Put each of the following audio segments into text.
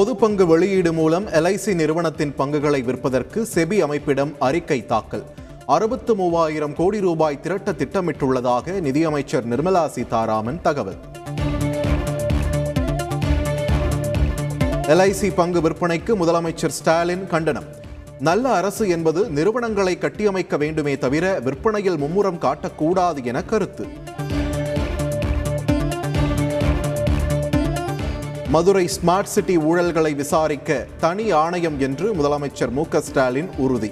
பொது பங்கு வெளியீடு மூலம் எல்ஐசி நிறுவனத்தின் பங்குகளை விற்பதற்கு செபி அமைப்பிடம் அறிக்கை தாக்கல். அறுபத்து மூவாயிரம் கோடி ரூபாய் திரட்ட திட்டமிட்டுள்ளதாக நிதியமைச்சர் நிர்மலா சீதாராமன் தகவல். எல்ஐசி பங்கு விற்பனைக்கு முதலமைச்சர் ஸ்டாலின் கண்டனம். நல்ல அரசு என்பது நிறுவனங்களை கட்டியமைக்க வேண்டுமே தவிர விற்பனையில் மும்முரம் காட்டக்கூடாது என கருத்து. மதுரை ஸ்மார்ட் சிட்டி ஊழல்களை விசாரிக்க தனி ஆணையம் என்று முதலமைச்சர் மு ஸ்டாலின் உறுதி.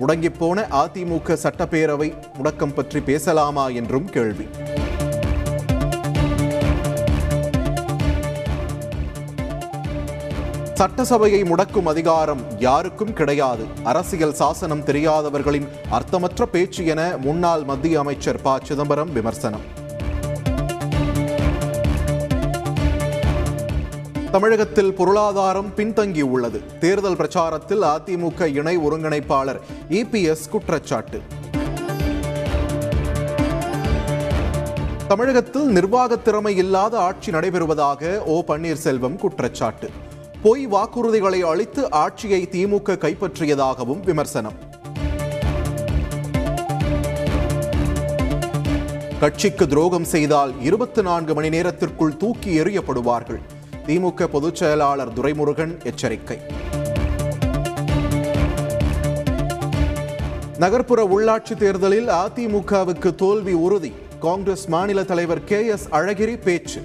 முடங்கிப்போன அதிமுக சட்டப்பேரவை முடக்கம் பற்றி பேசலாமா என்றும் கேள்வி. சட்டசபையை முடக்கும் அதிகாரம் யாருக்கும் கிடையாது. அரசியல் சாசனம் தெரியாதவர்களின் அர்த்தமற்ற பேச்சு என முன்னாள் மத்திய அமைச்சர் ப. சிதம்பரம் விமர்சனம். தமிழகத்தில் பொருளாதாரம் பின்தங்கியுள்ளது தேர்தல் பிரச்சாரத்தில் அதிமுக இணை ஒருங்கிணைப்பாளர் இபிஎஸ் குற்றச்சாட்டு. தமிழகத்தில் நிர்வாக திறமை இல்லாத ஆட்சி நடைபெறுவதாக ஓ பன்னீர்செல்வம் குற்றச்சாட்டு. பொய் வாக்குறுதிகளை அளித்து ஆட்சியை திமுக கைப்பற்றியதாகவும் விமர்சனம். கட்சிக்கு துரோகம் செய்தால் இருபத்தி நான்கு மணி நேரத்திற்குள் தூக்கி எறியப்படுவார்கள். திமுக பொதுச் செயலாளர் துரைமுருகன் எச்சரிக்கை. நகர்ப்புற உள்ளாட்சி தேர்தலில் அதிமுகவுக்கு தோல்வி உறுதி. காங்கிரஸ் மாநில தலைவர் கே எஸ் அழகிரி பேச்சு.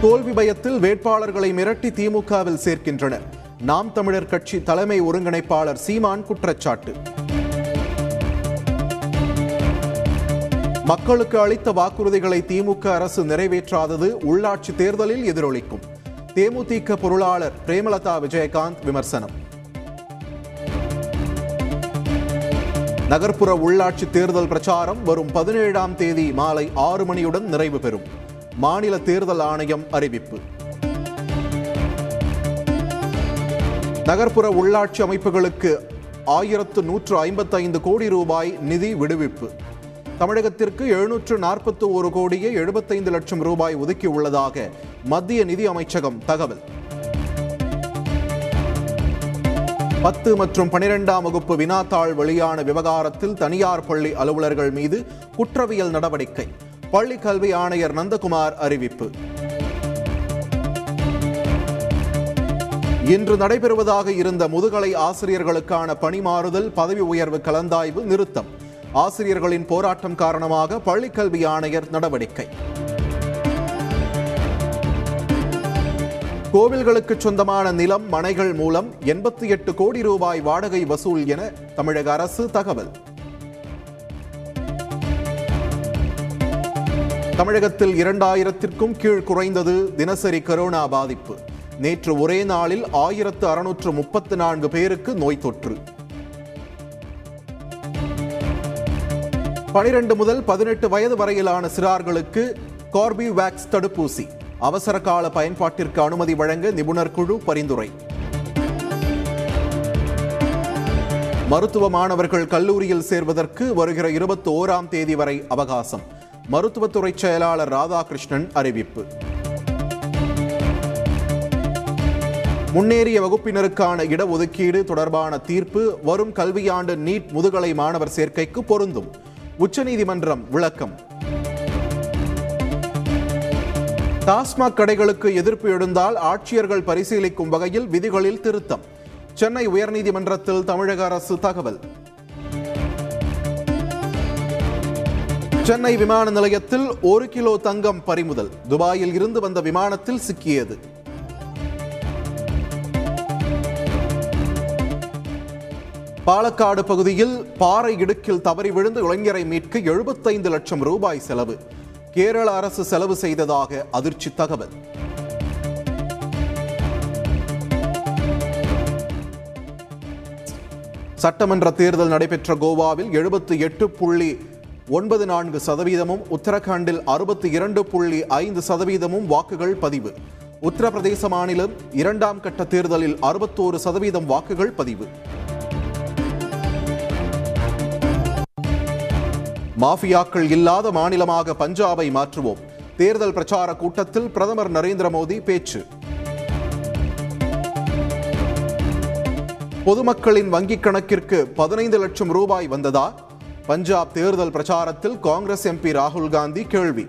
தோல்வி பயத்தில் வேட்பாளர்களை மிரட்டி திமுகவில் சேர்க்கின்றனர். நாம் தமிழர் கட்சி தலைமை ஒருங்கிணைப்பாளர் சீமான் குற்றச்சாட்டு. மக்களுக்கு அளித்த வாக்குறுதிகளை திமுக அரசு நிறைவேற்றாதது உள்ளாட்சி தேர்தலில் எதிரொலிக்கும். தேமுதிக பொருளாளர் பிரேமலதா விஜயகாந்த் விமர்சனம். நகர்ப்புற உள்ளாட்சி தேர்தல் பிரச்சாரம் வரும் பதினேழாம் தேதி மாலை ஆறு மணியுடன் நிறைவு பெறும். மாநில தேர்தல் ஆணையம் அறிவிப்பு. நகர்ப்புற உள்ளாட்சி அமைப்புகளுக்கு ஆயிரத்து நூற்று ஐம்பத்தைந்து கோடி ரூபாய் நிதி விடுவிப்பு. தமிழகத்திற்கு எழுநூற்று நாற்பத்தி ஒரு கோடியே எழுபத்தைந்து லட்சம் ரூபாய் ஒதுக்கியுள்ளதாக மத்திய நிதி அமைச்சகம் தகவல். பத்து மற்றும் பனிரெண்டாம் வகுப்பு வினாத்தாள் வெளியான விவகாரத்தில் தனியார் பள்ளி அலுவலர்கள் மீது குற்றவியல் நடவடிக்கை. பள்ளி கல்வி ஆணையர் நந்தகுமார் அறிவிப்பு. இன்று நடைபெறுவதாக இருந்த முதுகலை ஆசிரியர்களுக்கான பணிமாறுதல் பதவி உயர்வு கலந்தாய்வு நிறுத்தம். ஆசிரியர்களின் போராட்டம் காரணமாக பள்ளிக்கல்வி ஆணையர் நடவடிக்கை. கோவில்களுக்கு சொந்தமான நிலம் மனைகள் மூலம் எண்பத்தி எட்டு கோடி ரூபாய் வாடகை வசூல் என தமிழக அரசு தகவல். தமிழகத்தில் இரண்டாயிரத்திற்கும் கீழ் குறைந்தது தினசரி கரோனா பாதிப்பு. நேற்று ஒரே நாளில் ஆயிரத்து அறுநூற்று முப்பத்து நான்கு பேருக்கு நோய் தொற்று. பனிரெண்டு முதல் பதினெட்டு வயது வரையிலான சிறார்களுக்கு கார்பிவேக்ஸ் தடுப்பூசி. அவசர கால பயன்பாட்டிற்கு அனுமதி வழங்க நிபுணர் குழு பரிந்துரை. மருத்துவ மாணவர்கள் கல்லூரியில் சேர்வதற்கு வருகிற இருபத்தி ஓராம் தேதி வரை அவகாசம். மருத்துவத்துறை செயலாளர் ராதாகிருஷ்ணன் அறிவிப்பு. முன்னேறிய வகுப்பினருக்கான இடஒதுக்கீடு தொடர்பான தீர்ப்பு வரும் கல்வியாண்டு நீட் முதுகலை மாணவர் சேர்க்கைக்கு பொருந்தும். உச்சநீதிமன்றம் விளக்கம். டாஸ்மாக் கடைகளுக்கு எதிர்ப்பு எழுந்தால் ஆட்சியர்கள் பரிசீலிக்கும் வகையில் விதிகளில் திருத்தம். சென்னை உயர்நீதிமன்றத்தில் தமிழக அரசு தகவல். சென்னை விமான நிலையத்தில் ஒரு கிலோ தங்கம் பறிமுதல். துபாயில் இருந்து வந்த விமானத்தில் சிக்கியது. பாலக்காடு பகுதியில் பாறை இடுக்கில் தவறி விழுந்து இளைஞரை மீட்க எழுபத்தைந்து லட்சம் ரூபாய் செலவு. கேரள அரசு செலவு செய்ததாக அதிர்ச்சி தகவல். சட்டமன்ற தேர்தல் நடைபெற்ற கோவாவில் எழுபத்தி எட்டு புள்ளி ஒன்பது நான்கு சதவீதமும் உத்தரகாண்டில் அறுபத்தி இரண்டு புள்ளி ஐந்து சதவீதமும் வாக்குகள் பதிவு. உத்தரப்பிரதேச மாநிலம் இரண்டாம் கட்ட தேர்தலில் அறுபத்தோரு சதவீதம் வாக்குகள் பதிவு. மாஃபியாக்கள் இல்லாத மாநிலமாக பஞ்சாபை மாற்றுவோம். தேர்தல் பிரச்சார கூட்டத்தில் பிரதமர் நரேந்திர மோடி பேச்சு. பொதுமக்களின் வங்கிக் கணக்கிற்கு பதினைந்து லட்சம் ரூபாய் வந்ததா? பஞ்சாப் தேர்தல் பிரச்சாரத்தில் காங்கிரஸ் எம்பி ராகுல் காந்தி கேள்வி.